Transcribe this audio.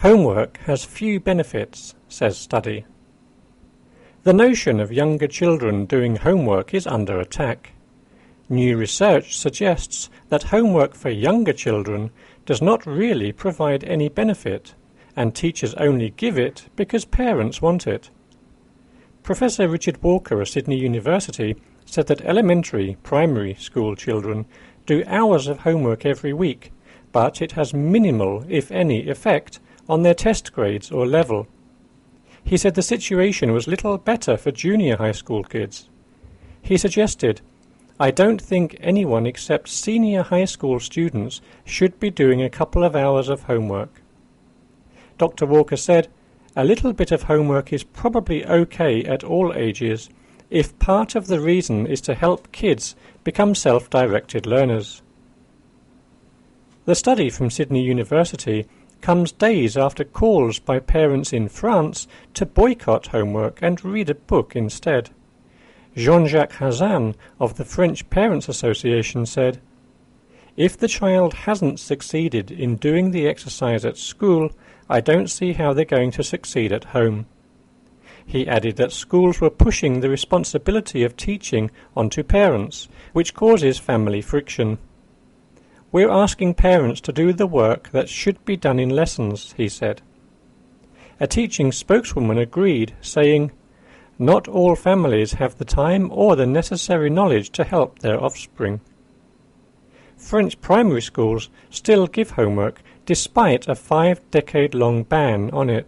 Homework has few benefits, says study. The notion of younger children doing homework is under attack. New research suggests that homework for younger children does not really provide any benefit, and teachers only give it because parents want it. Professor Richard Walker of Sydney University said that elementary, primary school children do hours of homework every week, but it has minimal, if any, effect on their test grades or level. He said the situation was little better for junior high school kids. He suggested, I don't think anyone except senior high school students should be doing a couple of hours of homework. Dr. Walker said, a little bit of homework is probably okay at all ages if part of the reason is to help kids become self-directed learners. The study from Sydney University comes days after calls by parents in France to boycott homework and read a book instead. Jean-Jacques Hazan of the French Parents Association said, If the child hasn't succeeded in doing the exercise at school, I don't see how they're going to succeed at home. He added that schools were pushing the responsibility of teaching onto parents, which causes family friction. We're asking parents to do the work that should be done in lessons, he said. A teaching spokeswoman agreed, saying, Not all families have the time or the necessary knowledge to help their offspring. French primary schools still give homework despite a five decade long ban on it.